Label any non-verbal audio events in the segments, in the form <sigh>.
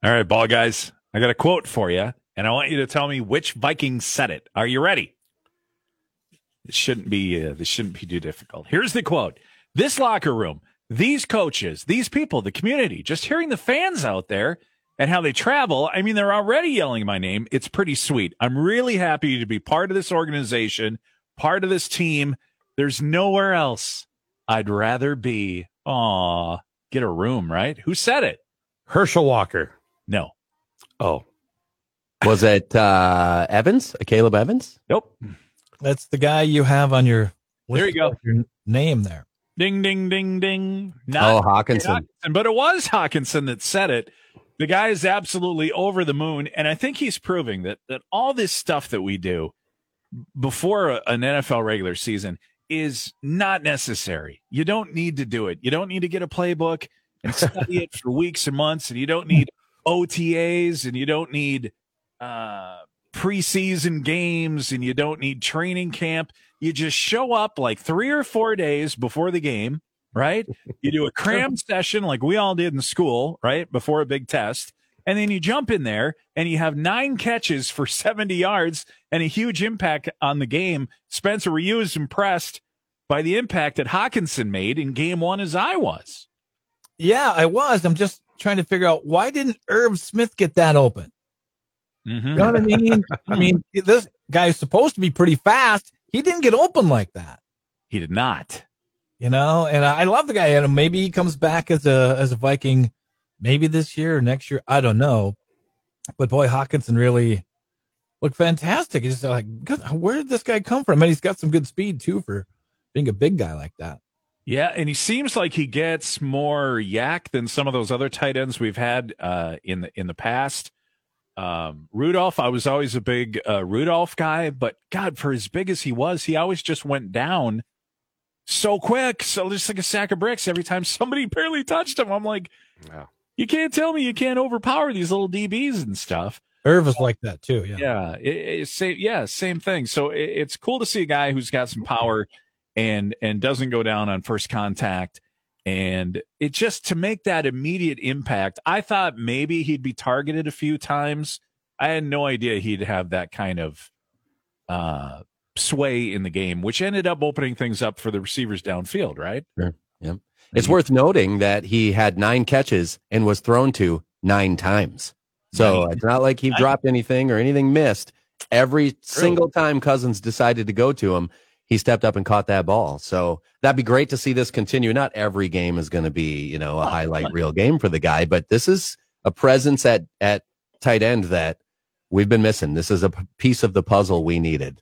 All right, ball guys, I got a quote for you, and I want you to tell me which Viking said it. Are you ready? This shouldn't be uh, this shouldn't be too difficult. Here's the quote: This locker room, these coaches, these people, the community, just hearing the fans out there and how they travel. I mean, they're already yelling my name. It's pretty sweet. I'm really happy to be part of this organization, part of this team. There's nowhere else I'd rather be. Aw, get a room, right? Who said it? Herschel Walker. No. Oh, Was it uh, Evans? Caleb Evans? Nope. That's the guy you have on your There you go. your name there. Ding, ding, ding, ding. Oh, Not Hockenson. Hockenson, but it was Hockenson that said it. The guy is absolutely over the moon, and I think he's proving that that all this stuff that we do before an NFL regular season is not necessary. You don't need to do it. You don't need to get a playbook and study it <laughs> for weeks and months, and you don't need OTAs, and you don't need uh, preseason games, and you don't need training camp. You just show up like three or four days before the game, right? You do a <laughs> cram session like we all did in school, right? Before a big test. And then you jump in there and you have nine catches for <laughs> 70 yards and a huge impact on the game. Spencer, were you as impressed by the impact that Hockenson made in game one as I was? Yeah, I was. I'm just trying to figure out why didn't Irv Smith get that open? Mm-hmm. You know what I mean? I mean, <laughs> this guy's supposed to be pretty fast. He didn't get open like that, He did not. you know. And I love the guy. And maybe he comes back as a as a Viking, maybe this year or next year. I don't know. But boy, Hockenson really looked fantastic. He's just like, where did this guy come from? And he's got some good speed too for being a big guy like that. Yeah, and he seems like he gets more YAC than some of those other tight ends we've had uh, in the in the past. Um, Rudolph, I was always a big uh, Rudolph guy, but God, for as big as he was, he always just went down so quick, so just like a sack of bricks every time somebody <laughs> barely touched him. I'm like, Yeah. you can't tell me you can't overpower these little DBs and stuff. Irv was like that too. Yeah. Yeah, it, it's same. Yeah, same thing. So it, it's cool to see a guy who's got some power and and doesn't go down on first contact. And it just to make that immediate impact. I thought maybe he'd be targeted a few times. I had no idea he'd have that kind of uh, sway in the game, which ended up opening things up for the receivers downfield. Right? Yeah. It's worth noting that he had nine catches and was thrown to nine times. So Nine. it's not like he dropped anything or anything missed. Every single time Cousins decided to go to him, he stepped up and caught that ball. So that'd be great to see this continue. Not every game is going to be, you know, a oh, highlight reel game for the guy, but this is a presence at at tight end that we've been missing. This is a p- piece of the puzzle we needed.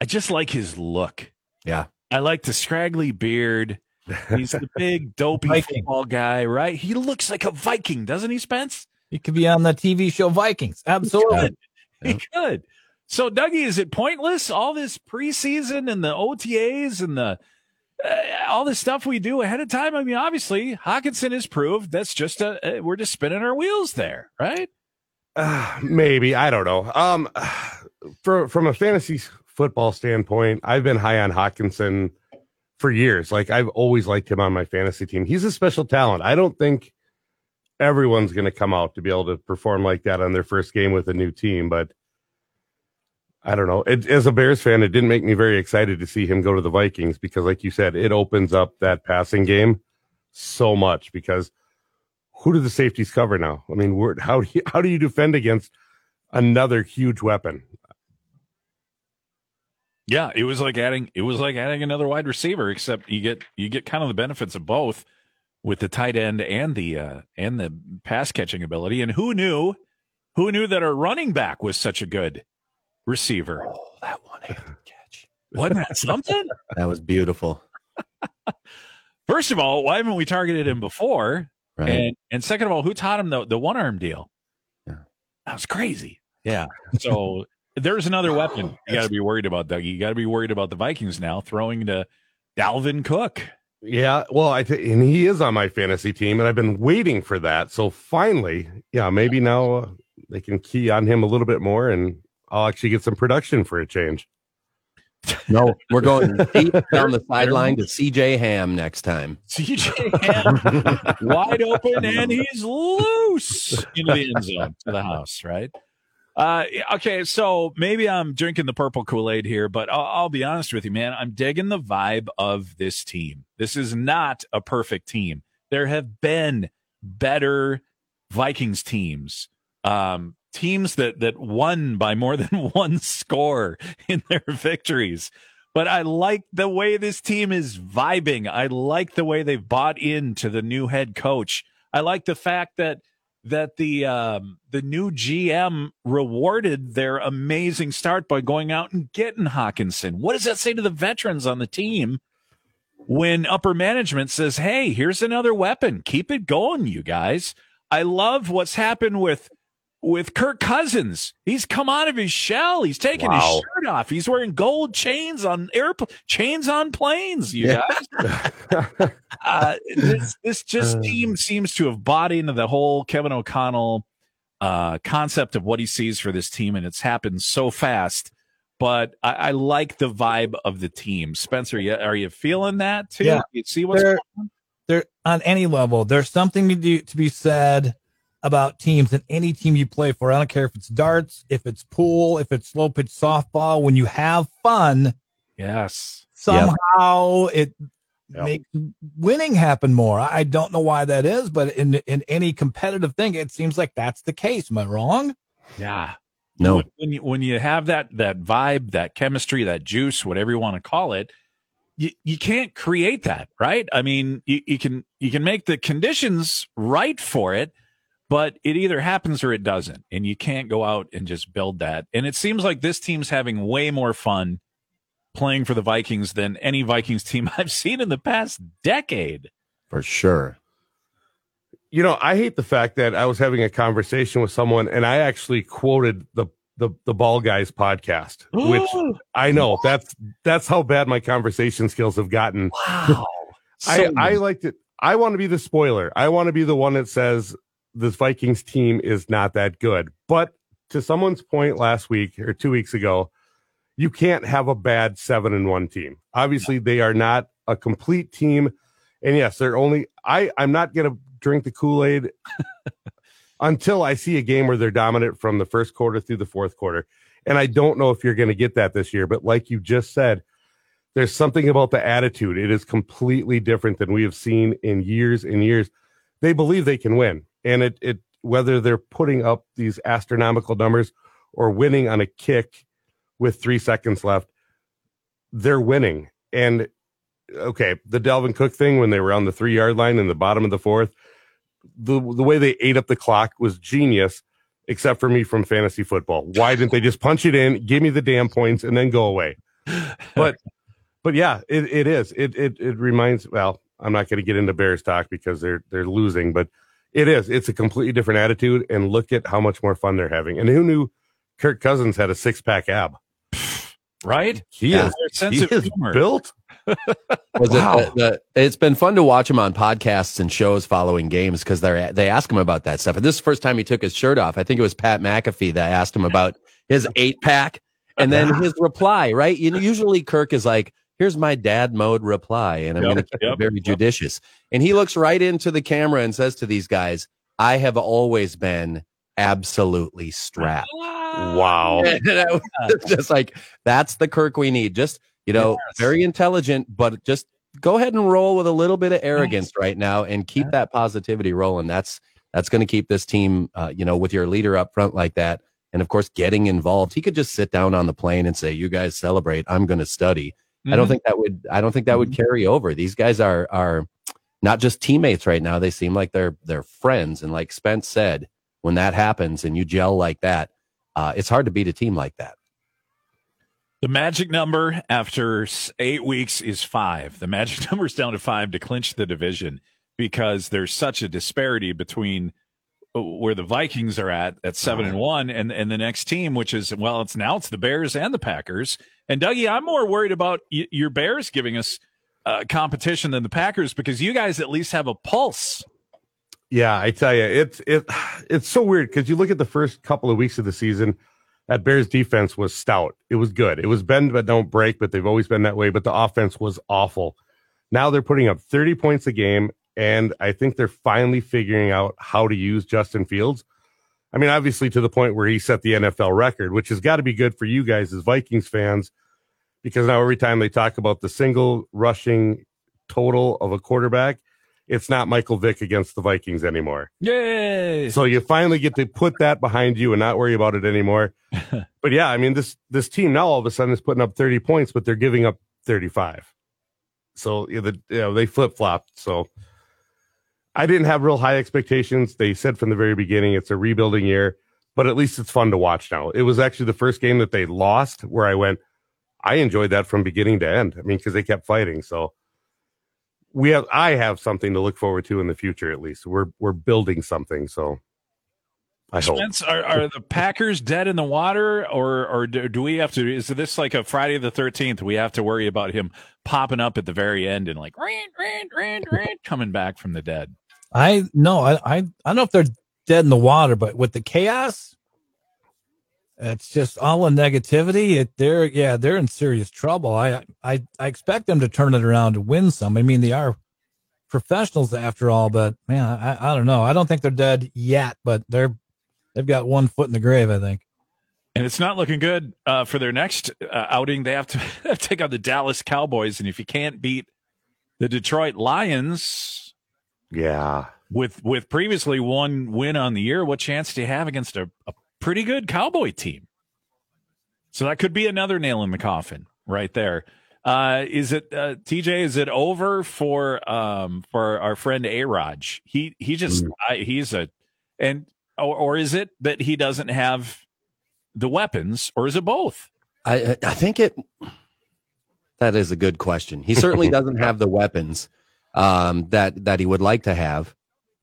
I just like his look. Yeah. I like the scraggly beard. He's the <laughs> big dopey Viking. football guy, right? He looks like a Viking, doesn't he, Spence? He could be on the TV show Vikings. Absolutely. He could. So, Dougie, is it pointless? All this preseason and the OTAs and the uh, all this stuff we do ahead of time. I mean, obviously, Hockenson has proved that's just a uh, we're just spinning our wheels there, right? Uh, maybe I don't know. Um, for from a fantasy football standpoint, I've been high on Hockenson for years. Like I've always liked him on my fantasy team. He's a special talent. I don't think everyone's going to come out to be able to perform like that on their first game with a new team, but I don't know. It, as a Bears fan, it didn't make me very excited to see him go to the Vikings because, like you said, it opens up that passing game so much because who do the safeties cover now? I mean, how do you, how do you defend against another huge weapon? Yeah, it was like adding it was like adding another wide receiver, except you get you get kind of the benefits of both with the tight end and the uh, and the pass catching ability. And who knew who knew that our running back was such a good receiver? Oh, that one <laughs> catch. Wasn't that something? <laughs> That was beautiful. First of all, why haven't we targeted him before? Right. And and second of all, who taught him the the one arm deal? Yeah. That was crazy. Yeah. So there's another weapon <laughs> you got to be worried about, Doug. You got to be worried about the Vikings now throwing to Dalvin Cook. Yeah, well, I th- and he is on my fantasy team, and I've been waiting for that. So finally, yeah, maybe now uh, they can key on him a little bit more, and I'll actually get some production for a change. no, we're going <laughs> deep down the sideline to CJ Ham next time. CJ <laughs> Ham wide open and <laughs> he's loose into the end zone to the house, right? Uh, okay, so maybe I'm drinking the purple Kool Aid here, but I'll, I'll be honest with you, man. I'm digging the vibe of this team. This is not a perfect team. There have been better Vikings teams, um, teams that that won by more <laughs> than one score in their victories. But I like the way this team is vibing. I like the way they've bought into the new head coach. I like the fact that that the um, the new GM rewarded their amazing start by going out and getting Hockenson. What does that say to the veterans on the team when upper management says, "Hey, here's another weapon. Keep it going, you guys." I love what's happened with with Kirk Cousins. He's come out of his shell. He's taking Wow. his shirt off. He's wearing gold chains on airpl- chains on planes. You Yeah. guys <laughs> uh, this this just team seems to have bought into the whole Kevin O'Connell uh, concept of what he sees for this team, and it's happened so fast. But I, I like the vibe of the team. Spencer, you, are you feeling that too? Yeah. You see what's There- going on? there on any level, there's something to do to be said about teams and any team you play for. I don't care if it's darts, if it's pool, if it's slow pitch softball. When you have fun, Yes. somehow it Yep. makes winning happen more. I I don't know why that is, but in in any competitive thing, it seems like that's the case. Am I wrong? Yeah. No, When- when you when you have that that vibe, that chemistry, that juice, whatever you want to call it, you you can't create that, right? I mean, you, you can you can make the conditions right for it, but it either happens or it doesn't, and you can't go out and just build that. And it seems like this team's having way more fun playing for the Vikings than any Vikings team <laughs> I've seen in the past decade. for sure. You know, I hate the fact that I was having a conversation with someone, and I actually quoted the the the Ball Guys podcast, <gasps> which I know that's that's how bad my conversation skills have gotten. <laughs> wow. I, I liked it. I want to be the spoiler. I want to be the one that says this Vikings team is not that good. But to someone's point last week or two weeks ago, you can't have a bad seven and one team. Obviously, they are not a complete team. And yes, they're only I, I'm not gonna drink the Kool-Aid <laughs> until I see a game where they're dominant from the first quarter through the fourth quarter. And I don't know if you're gonna get that this year, but like you just said, there's something about the attitude. It is completely different than we have seen in years and years. They believe they can win. And it it whether they're putting up these astronomical numbers or winning on a kick with three seconds left, they're winning. And okay, the Dalvin Cook thing when they were on the three yard line in the bottom of the fourth, the the way they ate up the clock was genius, except for me from fantasy football. Why didn't they just punch it in, give me the damn points, and then go away? <laughs> But but yeah, it, it is. It it it reminds. Well, I'm not going to get into Bears talk because they're they're losing, but it is. It's a completely different attitude, and look at how much more fun they're having. And who knew Kirk Cousins had a six pack ab? right? He Yeah. is. Sense He of is humor. built. <laughs> Was Wow. it, the, the, it's been fun to watch him on podcasts and shows following games because they they ask him about that stuff. And this is the first time he took his shirt off. I think it was Pat McAfee that asked him about his eight pack, and then <laughs> his reply. Right, you know, usually Kirk is like, "Here's my dad mode reply," and I'm Yep, going to keep yep, it very yep. judicious. And he looks right into the camera and says to these guys, "I have always been absolutely strapped." Wow. <laughs> <laughs> Just like, that's the Kirk we need. Just, you know, Yes. very intelligent, but just go ahead and roll with a little bit of arrogance right now and keep that positivity rolling. That's that's going to keep this team, uh, you know, with your leader up front like that. And of course, getting involved. He could just sit down on the plane and say, "You guys celebrate. I'm going to study." I don't Mhm. think that would. I don't think that would carry over. These guys are are not just teammates right now. They seem like they're they're friends. And like Spence said, when that happens and you gel like that, uh, it's hard to beat a team like that. The magic number after eight weeks is five. The magic <laughs> number is down to five to clinch the division because there's such a disparity between uh, where the Vikings are at at seven and one and and the next team, which is well, it's now it's the Bears and the Packers. And Dougie, I'm more worried about y- your Bears giving us uh, competition than the Packers because you guys at least have a pulse. Yeah, I tell you, it's it it's so weird because you look at the first couple of weeks of the season, that Bears defense was stout. It was good. It was bend but don't break, but they've always been that way. But the offense was awful. Now they're putting up 30 points a game, and I think they're finally figuring out how to use Justin Fields. I mean, obviously to the point where he set the NFL record, which has got to be good for you guys as Vikings fans, because now every time they talk about the single rushing total of a quarterback, it's not Michael Vick against the Vikings anymore. Yay! So you finally get to put that behind you and not worry about it anymore. <laughs> but yeah, I mean this this team now all of a sudden is putting up 30 points, but they're giving up 35. So you know, the, you know they flip flopped. So I didn't have real high expectations. They said from the very beginning it's a rebuilding year, but at least it's fun to watch now. It was actually the first game that they lost where I went, I enjoyed that from beginning to end. I mean, because they kept fighting. So we have I have something to look forward to in the future at least. We're we're building something, so I hope. Spence, are, are the Packers dead in the water, or or do, do we have to? Is this like a Friday the Thirteenth? We have to worry about him popping up at the very end and like rant, rant, rant, rant, coming back from the dead. I no, I, I I don't know if they're dead in the water, but with the chaos, it's just all the negativity. It they're yeah, they're in serious trouble. I I I expect them to turn it around to win some. I mean, they are professionals after all, but man, I I don't know. I don't think they're dead yet, but they're they've got one foot in the grave. I think. And it's not looking good uh, for their next uh, outing. They have to <laughs> take on the Dallas Cowboys, and if you can't beat the Detroit Lions, Yeah. with with previously one win on the year, what chance do you have against a, a pretty good Cowboy team? So that could be another nail in the coffin right there. Uh, is it uh, TJ? Is it over for um for our friend A Raj? He he just I, he's a and or, or is it that he doesn't have the weapons, or is it both? I I think it. That is a good question. He certainly <laughs> doesn't have the weapons um, that that he would like to have.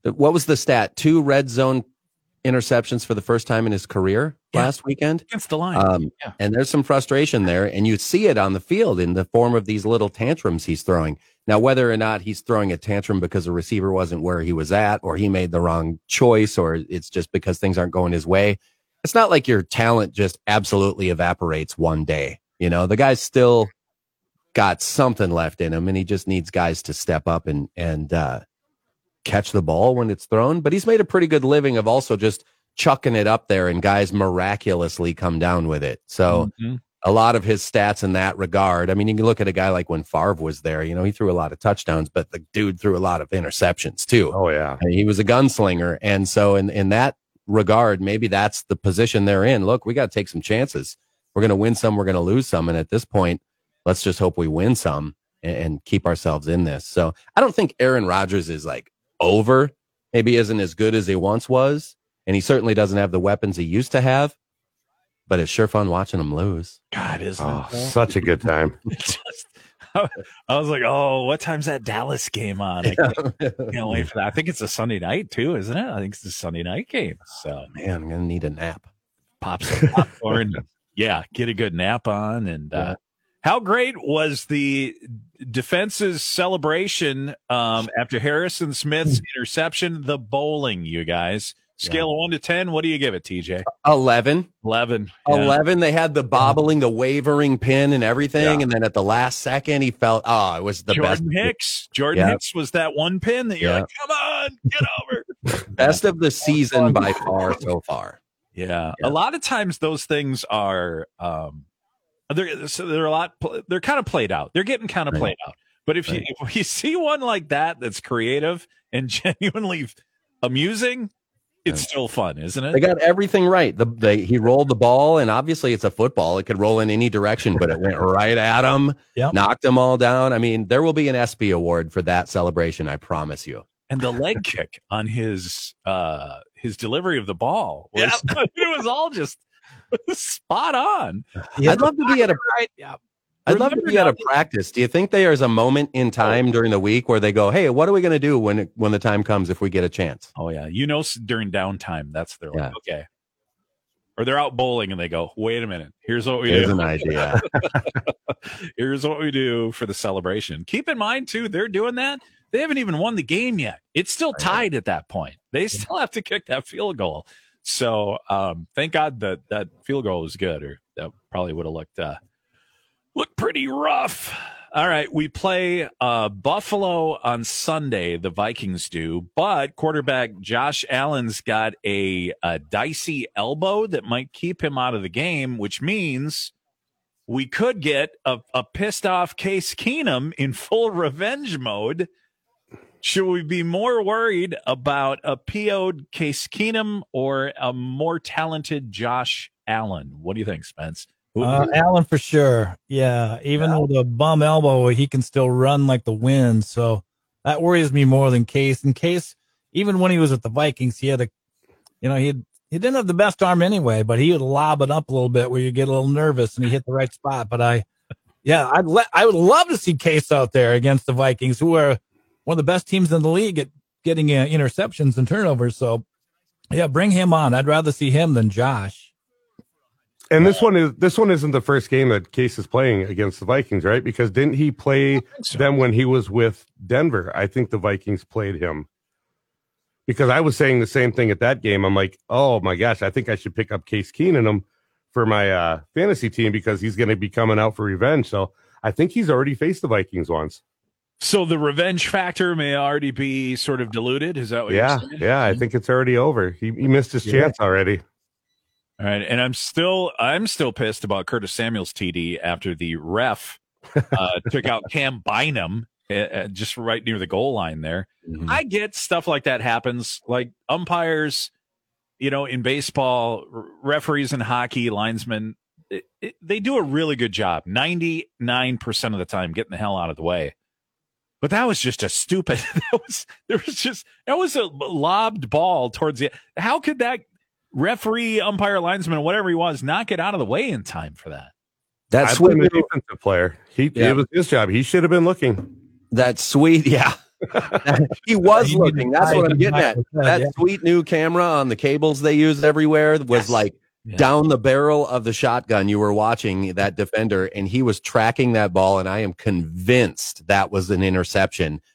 What was the stat? Two red zone interceptions for the first time in his career Yeah. last weekend. Against the Lions. Um, Yeah. And there's some frustration there, and you see it on the field in the form of these little tantrums he's throwing. Now, whether or not he's throwing a tantrum because a receiver wasn't where he was at, or he made the wrong choice, or it's just because things aren't going his way, it's not like your talent just absolutely evaporates one day. You know, the guy's still got something left in him, and he just needs guys to step up and and uh, catch the ball when it's thrown. But he's made a pretty good living of also just chucking it up there, and guys miraculously come down with it. So Mhm. a lot of his stats in that regard. I mean, you can look at a guy like when Favre was there. You know, he threw a lot of touchdowns, but the dude threw a lot of interceptions too. Oh yeah. I mean, he was a gunslinger, and so in in that regard, maybe that's the position they're in. Look, we got to take some chances. We're going to win some. We're going to lose some, and at this point, let's just hope we win some and, and keep ourselves in this. So I don't think Aaron Rodgers is like over. Maybe isn't as good as he once was, and he certainly doesn't have the weapons he used to have. But it's sure fun watching him lose. God, isn't Oh, such a good time. <laughs> Just- I was like, oh, what time's that Dallas game on? I can't, can't wait for that. I think it's a Sunday night too, isn't it? I think it's a Sunday night game. So Man, I'm gonna need a nap. pop some popcorn. <laughs> yeah, get a good nap on. And uh, how great was the defense's celebration um, after Harrison Smith's interception? The bowling, you guys. Scale of one to ten, what do you give it, TJ? Eleven. Eleven. Yeah. 11 they had the bobbling the wavering pin and everything Yeah. and then at the last second he felt oh it was the Jordan best Hicks. Jordan Yeah. Hicks was that one pin that you're Yeah. like, come on, get over. <laughs> best of the season by far so far Yeah. Yeah. A lot of times those things are um they're so they're a lot they're kind of played out. They're getting kind of Right. played out. But if Right. you if you <laughs> see one like that that's creative and <laughs> genuinely amusing, it's Right. still fun, isn't it? they got everything right the, they, he rolled the ball and obviously it's a football it could roll in any direction but it went right at him Yep. knocked them all down i mean there will be an SB award for that celebration i promise you And the leg kick on his uh his delivery of the ball was <laughs> it was all just <laughs> spot on. Yeah, i'd love to be at a right. Yeah. I'd love to be at a practice. Do you think there's a moment in oh. time during the week where they go, "Hey, what are we going to do when when the time comes if we get a chance?" Oh yeah, you know during downtime, that's their like, okay. Or they're out bowling and they go, wait a minute, here's what we Here's do. an idea. <laughs> here's what we do for the celebration. Keep in mind too, they're doing that. They haven't even won the game yet. It's still tied at that point. They still have to kick that field goal. So um, thank God that that field goal was good, or that probably would have looked uh, looked pretty rough. All right, we play uh, Buffalo on Sunday. The Vikings do, but quarterback Josh Allen's got a, a dicey elbow that might keep him out of the game, which means we could get a, a pissed off Case Keenum in full revenge mode. Should we be more worried about a PO'd Case Keenum or a more talented Josh Allen? What do you think, Spence? Who- Uh, Allen for sure. Yeah, even with a bum elbow, he can still run like the wind. So that worries me more than Case. In Case, even when he was at the Vikings, he had a, you know, he had, he didn't have the best arm anyway, but he would lob it up a little bit where you get a little nervous and he hit the right spot. But I, yeah, I'd let I would love to see Case out there against the Vikings, who are one of the best teams in the league at getting uh, interceptions and turnovers. So, yeah, bring him on. I'd rather see him than Josh. And this one is this one isn't the first game that Case is playing against the Vikings, right? Because didn't he play so. them when he was with Denver? I think the Vikings played him. Because I was saying the same thing at that game. I'm like, oh my gosh, I think I should pick up Case Keenum for my uh, fantasy team because he's going to be coming out for revenge. So I think he's already faced the Vikings once. So the revenge factor may already be sort of diluted. Is that what yeah, you're saying? yeah, I think it's already over. He, he missed his Yeah. chance already. All right, and I'm still I'm still pissed about Curtis Samuel's TD after the ref uh, <laughs> took out Cam Bynum uh, just right near the goal line there. Mhm. I get stuff like that happens. Like umpires, you know, in baseball, r- referees in hockey, linesmen, it, it, they do a really good job 99% of the time getting the hell out of the way. But that was just a stupid. <laughs> That was there was just that was a lobbed ball towards the. How could that referee, umpire, linesman, whatever he was, not get out of the way in time for that? that sweet, the defensive player. He Yeah. it was his job. He should have been looking. that sweet, yeah. <laughs> he was He looking. That's what I'm getting at. the That yeah. sweet new camera on the cables they use everywhere was Yes. like Yeah. down the barrel of the shotgun. You were watching that defender, and he was tracking that ball, and I am convinced that was an interception. <laughs>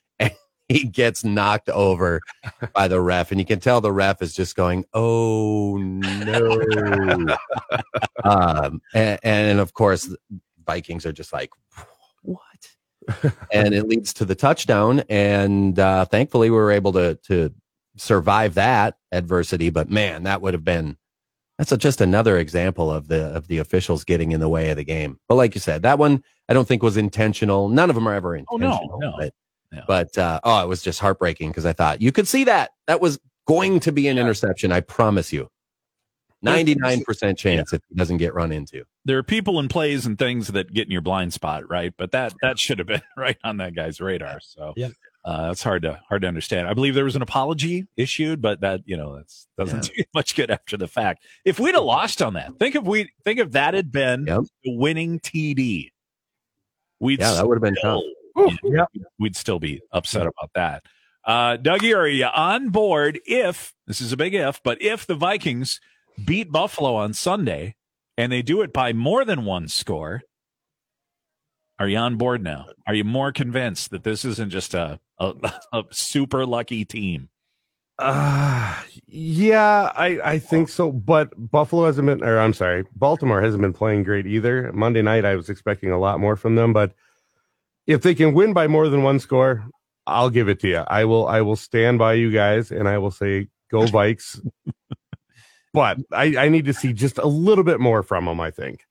And he gets knocked over <laughs> by the ref, and you can tell the ref is just going, "Oh no!" <laughs> um, and, and of course, Vikings are just like, "What?" and it leads to the touchdown. And uh, thankfully, we were able to to survive that adversity. But man, that would have been that's a, just another example of the of the officials getting in the way of the game. But like you said, that one I don't think was intentional. None of them are ever Oh, no, intentional. no. But, No. but uh, oh, it was just heartbreaking because I thought you could see that that was going to be an interception. I promise you. Ninety nine percent chance if he doesn't get run into. There are people and plays and things that get in your blind spot, right? But that that should have been <laughs> right on that guy's radar. So Yeah. Uh, it's hard to hard to understand. I believe there was an apology issued, but that you know that's doesn't <laughs> do much good after the fact. If we'd have lost on that, think if we think if that had been Yep. the winning TD, we'd Yeah, that would have been tough. still, Yep. we'd still be upset about that. Uh, Dougie, are you on board if this is a big if, but if the Vikings beat Buffalo on Sunday and they do it by more than one score, are you on board now? Are you more convinced that this isn't just a, a, <laughs> a super lucky team? Uh yeah, I I think so. But Buffalo hasn't been, or I'm sorry, Baltimore hasn't been playing great either. Monday night, I was expecting a lot more from them, but if they can win by more than one score, I'll give it to you. I will. I will stand by you guys, and I will say go Vikes. <laughs> but I I need to see just a little bit more from them. I think.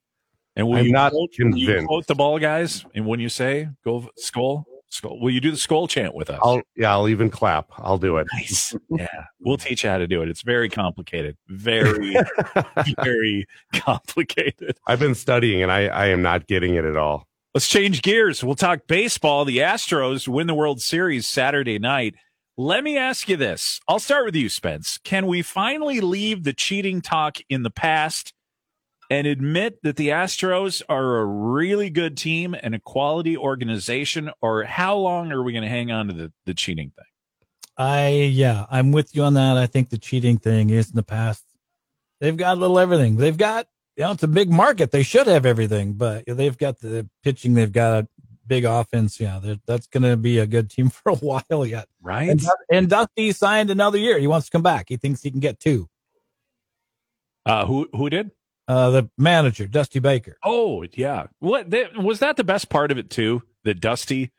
And will I'm you not quote, will you convinced. quote the ball guys? And when you say go Skol, Skol, will you do the Skol chant with us? I'll yeah, I'll even clap. I'll do it. Nice. Yeah. We'll teach you how to do it. It's very complicated. Very, <laughs> very complicated. I've been studying, and I I am not getting it at all. Let's change gears. We'll talk baseball. The Astros win the World Series Saturday night. Let me ask you this. I'll start with you, Spence. Can we finally leave the cheating talk in the past and admit that the Astros are a really good team and a quality organization, or how long are we going to hang on to the, the cheating thing? I yeah, I'm with you on that. I think the cheating thing is in the past. They've got a little everything. They've got you know it's a big market. They should have everything, but they've got the pitching. They've got a big offense. Yeah, that's going to be a good team <laughs> for a while yet. Right. And, and Dusty signed another year. He wants to come back. He thinks he can get two. Uh, who who did? Uh, the manager, Dusty Baker. Oh yeah. What they, was that? The best part of it too. That Dusty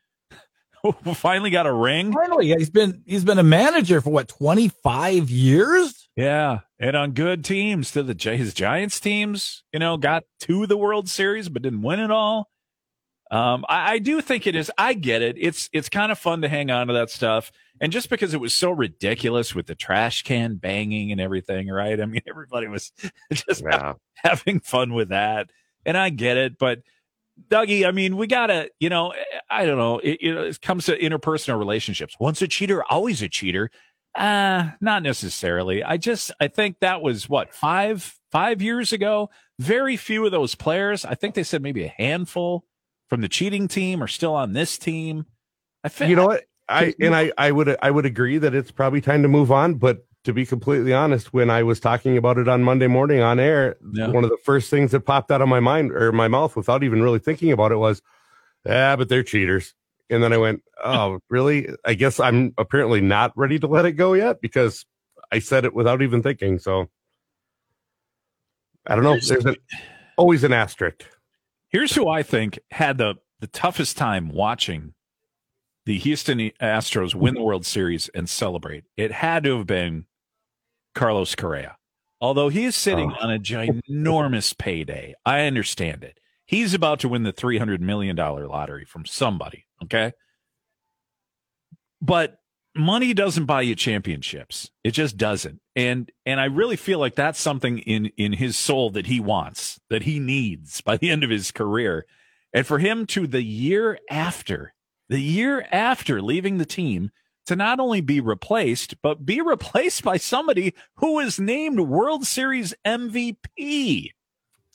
<laughs> finally got a ring. Finally, yeah, he's been he's been a manager for what twenty five years. Yeah, and on good teams to the his Giants teams, you know, got to the World Series but didn't win it all. Um, I, I do think it is. I get it. It's it's kind of fun to hang on to that stuff, and just because it was so ridiculous with the trash can banging and everything, right? I mean, <laughs> everybody was <laughs> just Yeah. having fun with that, and I get it. But Dougie, I mean, we gotta, you know, I don't know. It, you know, it comes to interpersonal relationships. Once a cheater, always a cheater. Uh, not necessarily. I just, I think that was what five, five years ago. Very few of those players. I think they said maybe a handful from the cheating team are still on this team. I think you know what? I and i i would i would agree that it's probably time to move on but to be completely honest when i was talking about it on monday morning on air Yeah. one of the first things that popped out of my mind or my mouth without even really thinking about it was yeah but they're cheaters. And then i went oh <laughs> really? I guess i'm apparently not ready to let it go yet because i said it without even thinking. So i don't know. Here's- there's an, <sighs> always an asterisk Here's who I think had the, the toughest time watching the Houston Astros win the World Series and celebrate. It had to have been Carlos Correa. Although he is sitting Oh. on a ginormous payday, I understand it. He's about to win the $300 million lottery from somebody, okay? But money doesn't buy you championships. It just doesn't. And and I really feel like that's something in in his soul that he wants, that he needs by the end of his career. And for him to the year after, the year after leaving the team to not only be replaced, but be <laughs> replaced by somebody who is named World Series MVP.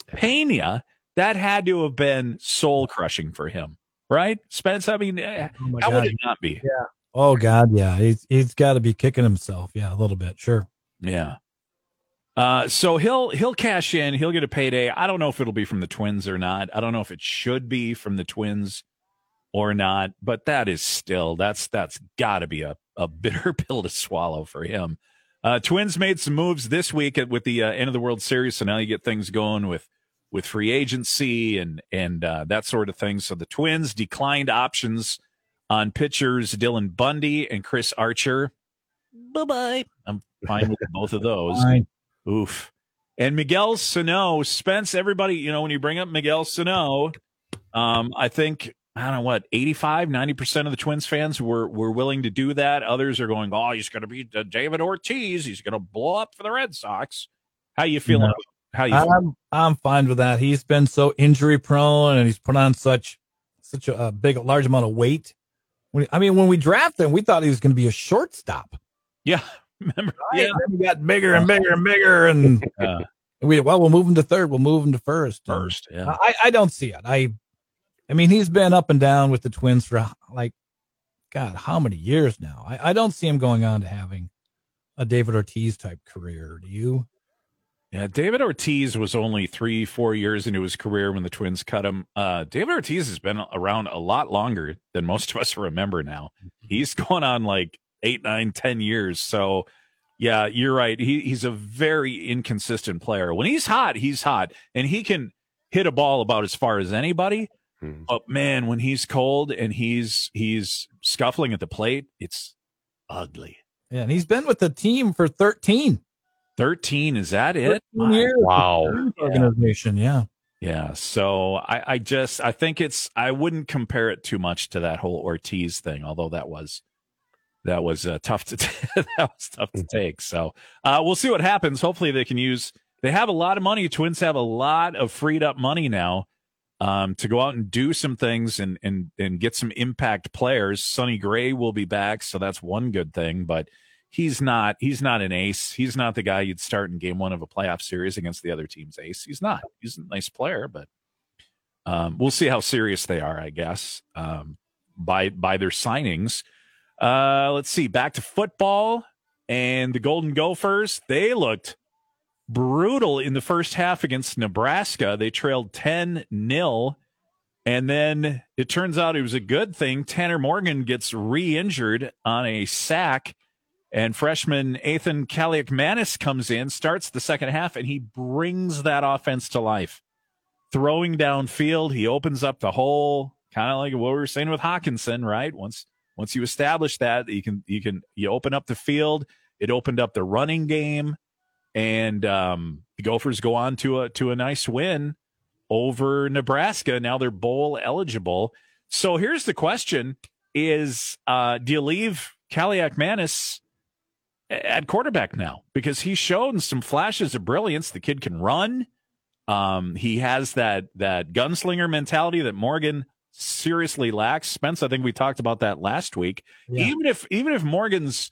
Pena, that had to have been soul crushing for him, right? Spence, I mean, Oh how God. would it not be? Oh God, yeah, he's he's got to be kicking himself. Yeah, a little bit, sure. Yeah. Uh, so he'll he'll cash in. He'll get a payday. I don't know if it'll be from the Twins or not. I don't know if it should be from the Twins or not. But that is still that's that's got to be a a <laughs> bitter pill to swallow for him. Uh, Twins made some moves this week at, with the uh, end of the World Series, so now you get things going with with free agency and and uh, that sort of thing. So the Twins declined options on pitchers Dylan Bundy and Chris Archer. Bye bye. I'm fine with both of those. Fine. Oof. And Miguel Sano, Spence, everybody, you know, when you bring up Miguel Sano, um, I think, I don't know what, 85, 90% of the Twins fans were, were willing to do that. Others are going, oh, he's going to be uh, David Ortiz. He's going to blow up for the Red Sox. How you feeling? How you feeling? I'm I'm fine with that. He's been so injury prone, and he's put on such such a, a big, large amount of weight. When, I mean, when we drafted him, we thought he was going to be a shortstop. Yeah. <laughs> Remember? Yeah, Yeah. then he got bigger and bigger and bigger, and Uh, we well, we'll move him to third. We'll move him to first. First. Yeah. I I don't see it. I I mean, he's been up and down with the Twins for like, God, how many years now? I, I don't see him going on to having a David Ortiz type career. Do you? Yeah, David Ortiz was only three, four years into his career when the Twins cut him. Uh, David Ortiz has been around a lot longer than most of us remember now. He's going on like eight, nine, ten years. So, yeah, you're right. He, he's a very inconsistent player. When he's hot, he's hot, and he can hit a ball about as far as anybody. Hmm. But man, when he's cold and he's he's scuffling at the plate, it's ugly. Yeah, and he's been with the team for 13, Thirteen, is that it? 13 wow Organization, yeah. Yeah. So I, I just I think it's I wouldn't compare it too much to that whole Ortiz thing, although that was that was uh, tough to <laughs> that was tough to take. So uh, we'll see what happens. Hopefully they can use they have a lot of money. Twins have a lot of freed up money now um, to go out and do some things and and and get some impact players. Sonny Gray will be back, so that's one good thing. But he's not he's not an ace. He's not the guy you'd start in game one of a playoff series against the other team's ace. He's not. He's a nice player, but um, we'll see how serious they are, I guess, um, by by their signings. Uh, let's see. Back to football and the Golden Gophers. They looked brutal in the first half against Nebraska. They trailed 10 0. And then it turns out it was a good thing. Tanner Morgan gets re injured on a sack. And freshman Ethan Kaliakmanis comes in, starts the second half, and he brings that offense to life. Throwing downfield, he opens up the hole, kind of like what we were saying with Hockenson, right? Once once you establish that, you can you can you open up the field. It opened up the running game and um, the Gophers go on to a to a nice win over Nebraska. Now they're bowl eligible. So here's the question: Is uh, do you leave Kaliakmanis at quarterback now because he's shown some flashes of brilliance? The kid can run. Um, he has that that gunslinger mentality that Morgan seriously lacks. Spence, I think we talked about that last week. Yeah. Even if even if Morgan's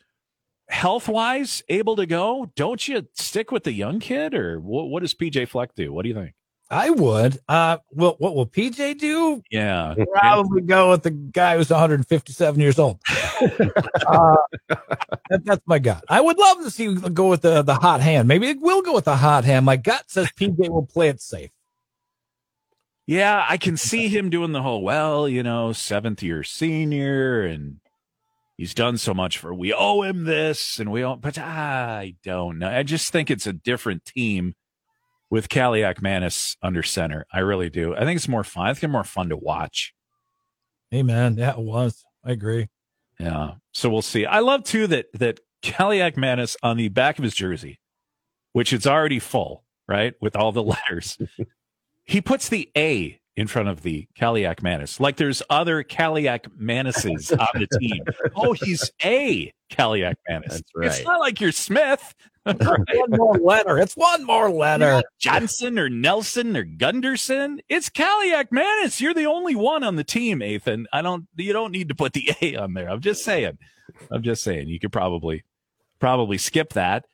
health wise able to go, don't you stick with the young kid or what, what does PJ Fleck do? What do you think? I would. Uh, well, what will PJ do? Yeah, probably go with the guy who's 157 years old. <laughs> uh, that, that's my gut. I would love to see go with the the hot hand. Maybe it will go with the hot hand. My gut says PJ will play it safe. Yeah, I can see him doing the whole well, you know, seventh year senior and he's done so much for we owe him this and we owe but I don't know. I just think it's a different team with Kaliakmanis under center. I really do. I think it's more fun. I think it's more fun to watch. Hey man, yeah, it was. I agree. Yeah. So we'll see. I love too that that Kaliakmanis on the back of his jersey, which it's already full, right? With all the <laughs> letters. he puts the A in front of the Kaliakmanis. Like there's other Kaliakmanises <laughs> on the team. oh, he's a Kaliakmanis. That's right. It's not like you're Smith. <laughs> one more letter. It's one more letter. Johnson or Nelson or Gunderson. It's Kaliakmanis. You're the only one on the team, Ethan. I don't. You don't need to put the <laughs> A on there. I'm just saying. I'm just saying. You could probably probably skip that.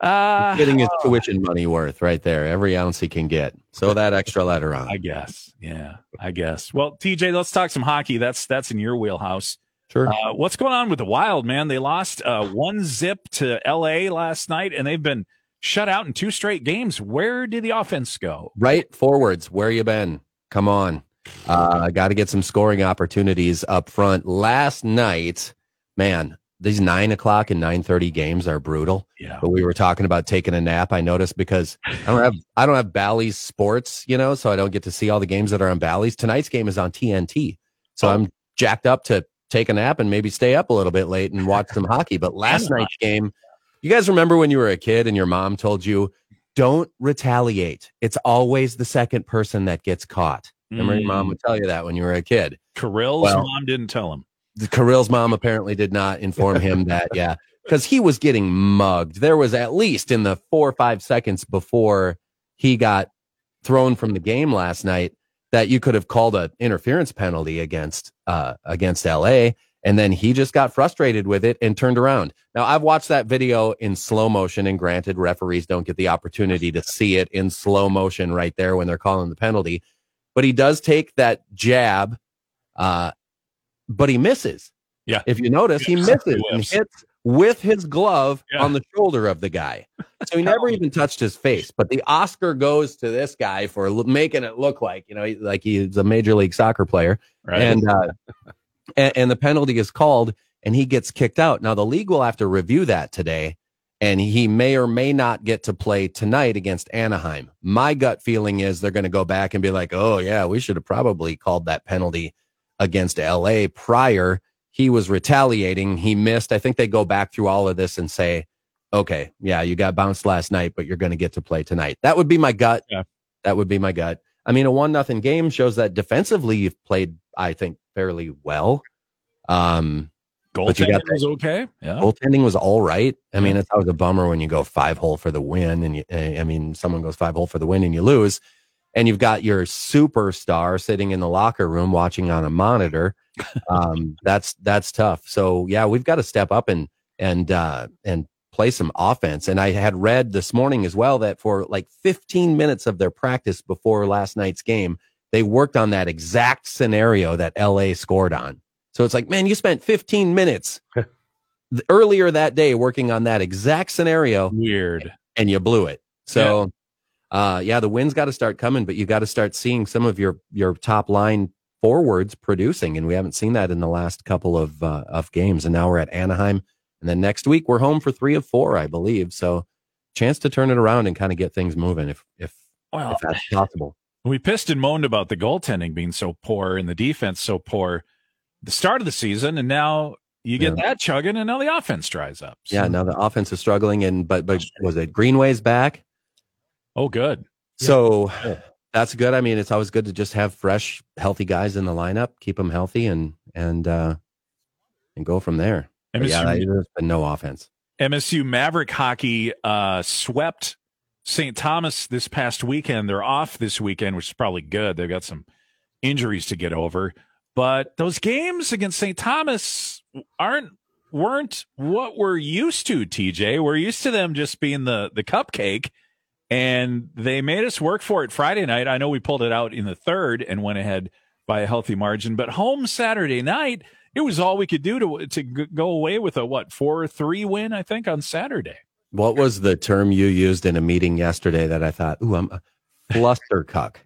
Uh, getting his tuition money worth right there, every ounce he can get. So that extra letter on. I guess. Yeah, I guess. Well, TJ, let's talk some hockey. That's that's in your wheelhouse. Sure. Uh, what's going on with the Wild, man? They lost uh, one zip to LA last night, and they've been shut out in two straight games. Where did the offense go? Right forwards. Where you been? Come on. Uh, Got to get some scoring opportunities up front. Last night, man, these nine o'clock and nine thirty games are brutal. Yeah. But we were talking about taking a nap. I noticed because I don't have I don't have Bally's sports, you know, so I don't get to see all the games that are on Bally's. Tonight's game is on TNT, so oh. I'm jacked up to take a nap and maybe stay up a little bit late and watch some <laughs> hockey. But last night's game, you guys remember when you were a kid and your mom told you, "Don't retaliate. It's always the second person that gets caught." Remember, mm. your mom would tell you that when you were a kid. Kirill's well, mom didn't tell him. Kirill's mom apparently did not inform him <laughs> that, yeah, because he was getting mugged. There was at least in the four or five seconds before he got thrown from the game last night that you could have called an interference penalty against uh, against LA. And then he just got frustrated with it and turned around. Now I've watched that video in slow motion, and granted, referees don't get the opportunity to see it in slow motion right there when they're calling the penalty. But he does take that jab uh, but he misses. Yeah. If you notice, he <laughs> misses and hits with his glove yeah. on the shoulder of the guy. <laughs> So he never even touched his face. But the Oscar goes to this guy for making it look like, you know, like he's a major league soccer player. Right. And, uh, and, and the penalty is called and he gets kicked out. Now the league will have to review that today and he may or may not get to play tonight against Anaheim. My gut feeling is they're going to go back and be like, "Oh yeah, we should have probably called that penalty against LA prior. He was retaliating. He missed. I think they go back through all of this and say, okay, yeah, you got bounced last night, but you're going to get to play tonight. That would be my gut. Yeah. That would be my gut. I mean, a one nothing game shows that defensively you've played, I think, fairly well. Um, Goaltending was okay. Yeah. Goaltending was all right. I mean, it's always a bummer when you go five hole for the win, and you, I mean, someone goes five hole for the win and you lose and you've got your superstar sitting in the locker room watching on a monitor. <laughs> Um, that's that's tough. So yeah, we've got to step up and and uh, and play some offense. And I had read this morning as well that for like 15 minutes of their practice before last night's game, they worked on that exact scenario that LA scored on. So it's like, man, you spent 15 minutes <laughs> earlier that day working on that exact scenario Weird. and you blew it. So, uh, yeah, the wind's got to start coming, but you got to start seeing some of your your top line forwards producing, and we haven't seen that in the last couple of uh, of games. And now we're at Anaheim, and then next week we're home for three of four, I believe. So, chance to turn it around and kind of get things moving if if, Well, if that's possible. <sighs> we pissed and moaned about the goaltending being so poor and the defense so poor the start of the season, and now you get that chugging, and now the offense dries up. So- Yeah, now the offense is struggling, and but but was it Greenway's back? Oh, good. So that's good. I mean, it's always good to just have fresh, healthy guys in the lineup, keep them healthy, and and uh, and go from there. MSU, yeah, there's been no offense. MSU Maverick hockey uh, swept St. Thomas this past weekend. They're off this weekend, which is probably good. They've got some injuries to get over, but those games against St. Thomas aren't weren't what we're used to. TJ, we're used to them just being the the cupcake. And they made us work for it Friday night. I know we pulled it out in the third and went ahead by a healthy margin, but home Saturday night, it was all we could do to to go away with a what four three win, I think, on Saturday. What was the term you used in a meeting yesterday that I thought, ooh, I'm a clustercuck,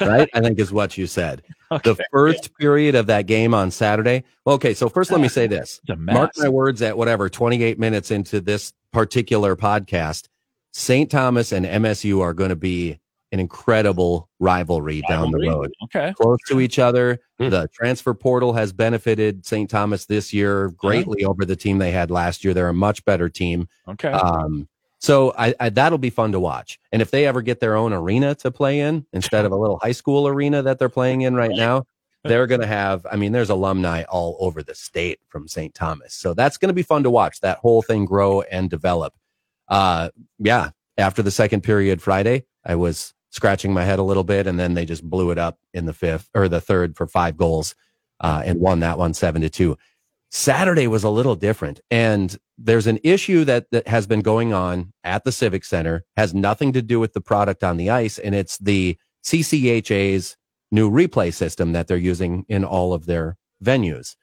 right? I think is what you said. <laughs> The first period of that game on Saturday. Okay, so first let me ah, say this. It's a mess. Mark my words at whatever, 28 minutes into this particular podcast, St. Thomas and MSU are going to be an incredible rivalry down the road. Okay. Close to each other. Hmm. The transfer portal has benefited St. Thomas this year greatly over the team they had last year. They're a much better team. Okay. Um, so I, I, that'll be fun to watch. And if they ever get their own arena to play in instead of a little high school arena that they're playing in right now, they're going to have, I mean, there's alumni all over the state from St. Thomas. So that's going to be fun to watch that whole thing grow and develop. Uh, yeah. After the second period Friday, I was scratching my head a little bit and then they just blew it up in the fifth or the third for five goals, uh, and won that one seven to two. Saturday was a little different. And there's an issue that, that has been going on at the Civic Center, has nothing to do with the product on the ice. And it's the CCHA's new replay system that they're using in all of their venues.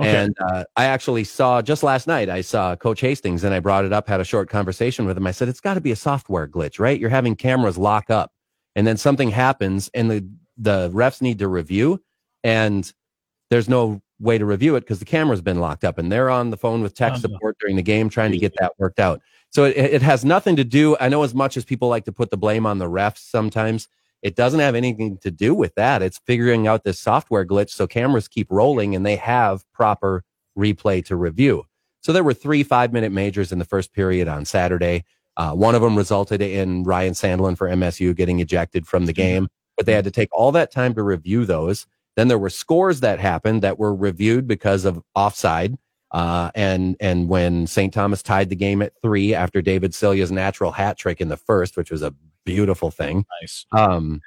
Okay. And uh, I actually saw just last night, I saw Coach Hastings and I brought it up, had a short conversation with him. I said, it's got to be a software glitch, right? You're having cameras lock up and then something happens and the, the refs need to review and there's no way to review it because the camera's been locked up and they're on the phone with tech Uh-huh. support during the game trying to get that worked out. So it, it has nothing to do. I know as much as people like to put the blame on the refs sometimes, it doesn't have anything to do with that. It's figuring out this software glitch so cameras keep rolling and they have proper replay to review. So there were three five minute majors in the first period on Saturday. Uh, one of them resulted in Ryan Sandelin for MSU getting ejected from the game, but they had to take all that time to review those. Then there were scores that happened that were reviewed because of offside. Uh, and and when St. Thomas tied the game at three after David Silye's natural hat trick in the first, which was a beautiful thing. nice. Um,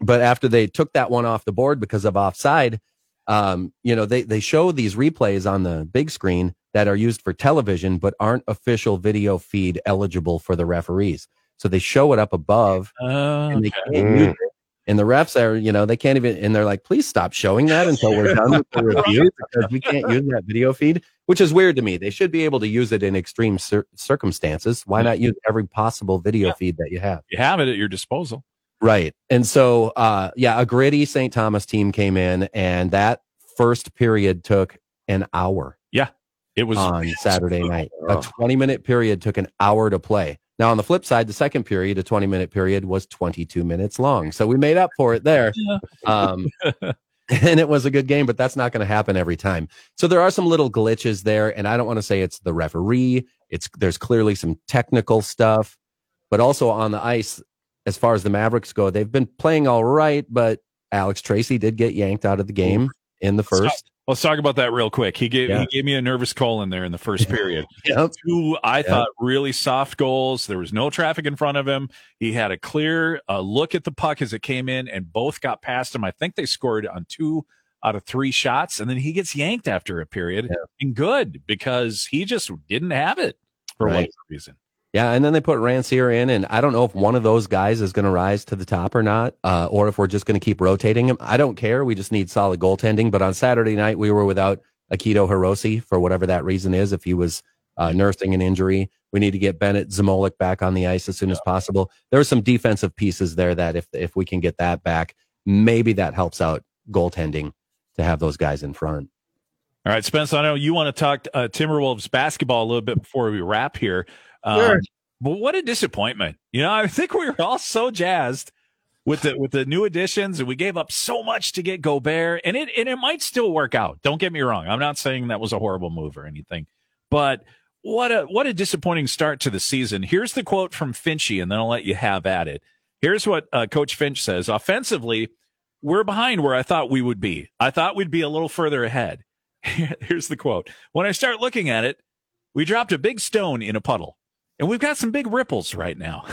but after they took that one off the board because of offside, um, you know, they, they show these replays on the big screen that are used for television, but aren't official video feed eligible for the referees. So they show it up above Uh, and they okay. can't use it. And the refs are, you know, they can't even, and they're like, please stop showing that until we're done with the <laughs> review because we can't use that video feed, which is weird to me. They should be able to use it in extreme cir- circumstances. Why not use every possible video Yeah. feed that you have? you have it at your disposal. Right. And so, uh, yeah, a gritty St. Thomas team came in and that first period took an hour Yeah. It was on Saturday <laughs> night. A 20 minute period took an hour to play. Now, on the flip side, the second period, a 20 minute period was 22 minutes long. So we made up for it there. Yeah. Um, <laughs> and it was a good game, but that's not going to happen every time. So there are some little glitches there. And I don't want to say it's the referee. It's, there's clearly some technical stuff, but also on the ice, as far as the Mavericks go, they've been playing all right, but Alex Tracy did get yanked out of the game in the first. Let's talk about that real quick. He gave Yeah. he gave me a nervous call in there in the first <laughs> period. Yep. Two, I Yeah. thought, really soft goals. There was no traffic in front of him. He had a clear uh, look at the puck as it came in, and both got past him. I think they scored on two out of three shots, and then he gets yanked after a period. Yeah. And good because he just didn't have it for Right. whatever reason. Yeah, and then they put Rancier in, and I don't know if one of those guys is going to rise to the top or not, uh, or if we're just going to keep rotating him. I don't care. We just need solid goaltending. But on Saturday night, we were without Akito Hirose for whatever that reason is. If he was uh, nursing an injury, we need to get Bennett Zmolek back on the ice as soon as possible. There are some defensive pieces there that if if we can get that back, maybe that helps out goaltending to have those guys in front. All right, Spence, I know you want to talk uh, Timberwolves basketball a little bit before we wrap here. Um, Sure. But what a disappointment. You know, I think we were all so jazzed with the with the new additions and we gave up so much to get Gobert and it and it might still work out. Don't get me wrong. I'm not saying that was a horrible move or anything. But what a what a disappointing start to the season. Here's the quote from Finchy and then I'll let you have at it. Here's what uh, coach Finch says. Offensively, we're behind where I thought we would be. I thought we'd be a little further ahead. <laughs> Here's the quote. When I start looking at it, we dropped a big stone in a puddle, and we've got some big ripples right now.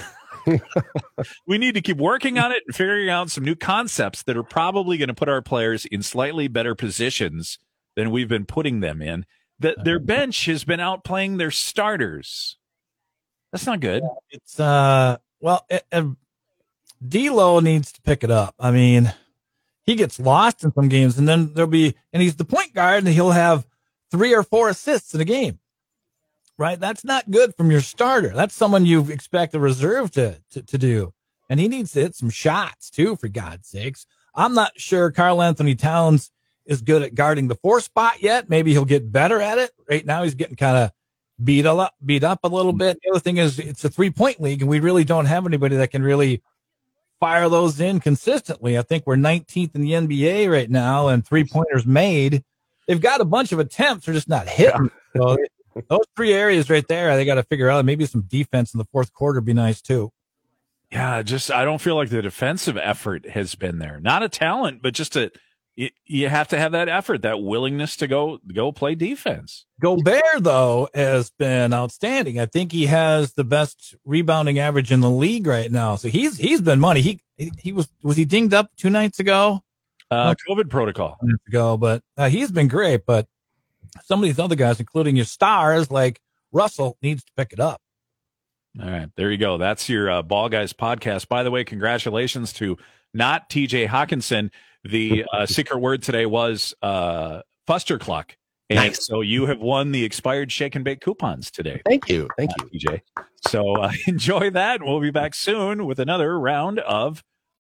<laughs> we need to keep working on it and figuring out some new concepts that are probably going to put our players in slightly better positions than we've been putting them in. That their <laughs> bench has been outplaying their starters. That's not good. It's uh well, it, it, D'Lo needs to pick it up. I mean, he gets lost in some games, and then there'll be, and he's the point guard, and he'll have three or four assists in a game. Right? That's not good from your starter. That's someone you expect the reserve to, to to do, and he needs to hit some shots too, for God's sakes. I'm not sure Karl Anthony Towns is good at guarding the four spot yet. Maybe he'll get better at it. Right now, he's getting kind of beat lot, beat up a little bit. The other thing is it's a three point league and we really don't have anybody that can really fire those in consistently. I think we're 19th in the NBA right now and three pointers made. They've got a bunch of attempts. They're just not hitting. So those three areas right there, they got to figure out maybe some defense in the fourth quarter would be nice too. Yeah, just I don't feel like the defensive effort has been there. Not a talent, but just a you, you have to have that effort, that willingness to go go play defense. Gobert, though, has been outstanding. I think he has the best rebounding average in the league right now. So he's he's been money. He he, was was he dinged up two nights ago? Uh, COVID protocol. Nights ago, but uh, he's been great. But some of these other guys, including your stars like Russell, needs to pick it up. All right, there you go. That's your uh, Ball Guys podcast. By the way, congratulations to not TJ Hockenson. The <laughs> uh, secret word today was uh, Fustercluck. And Nice. so you have won the expired shake and bake coupons today, Thank you. Thank you. TJ. So uh, <laughs> enjoy that. We'll be back soon with another round of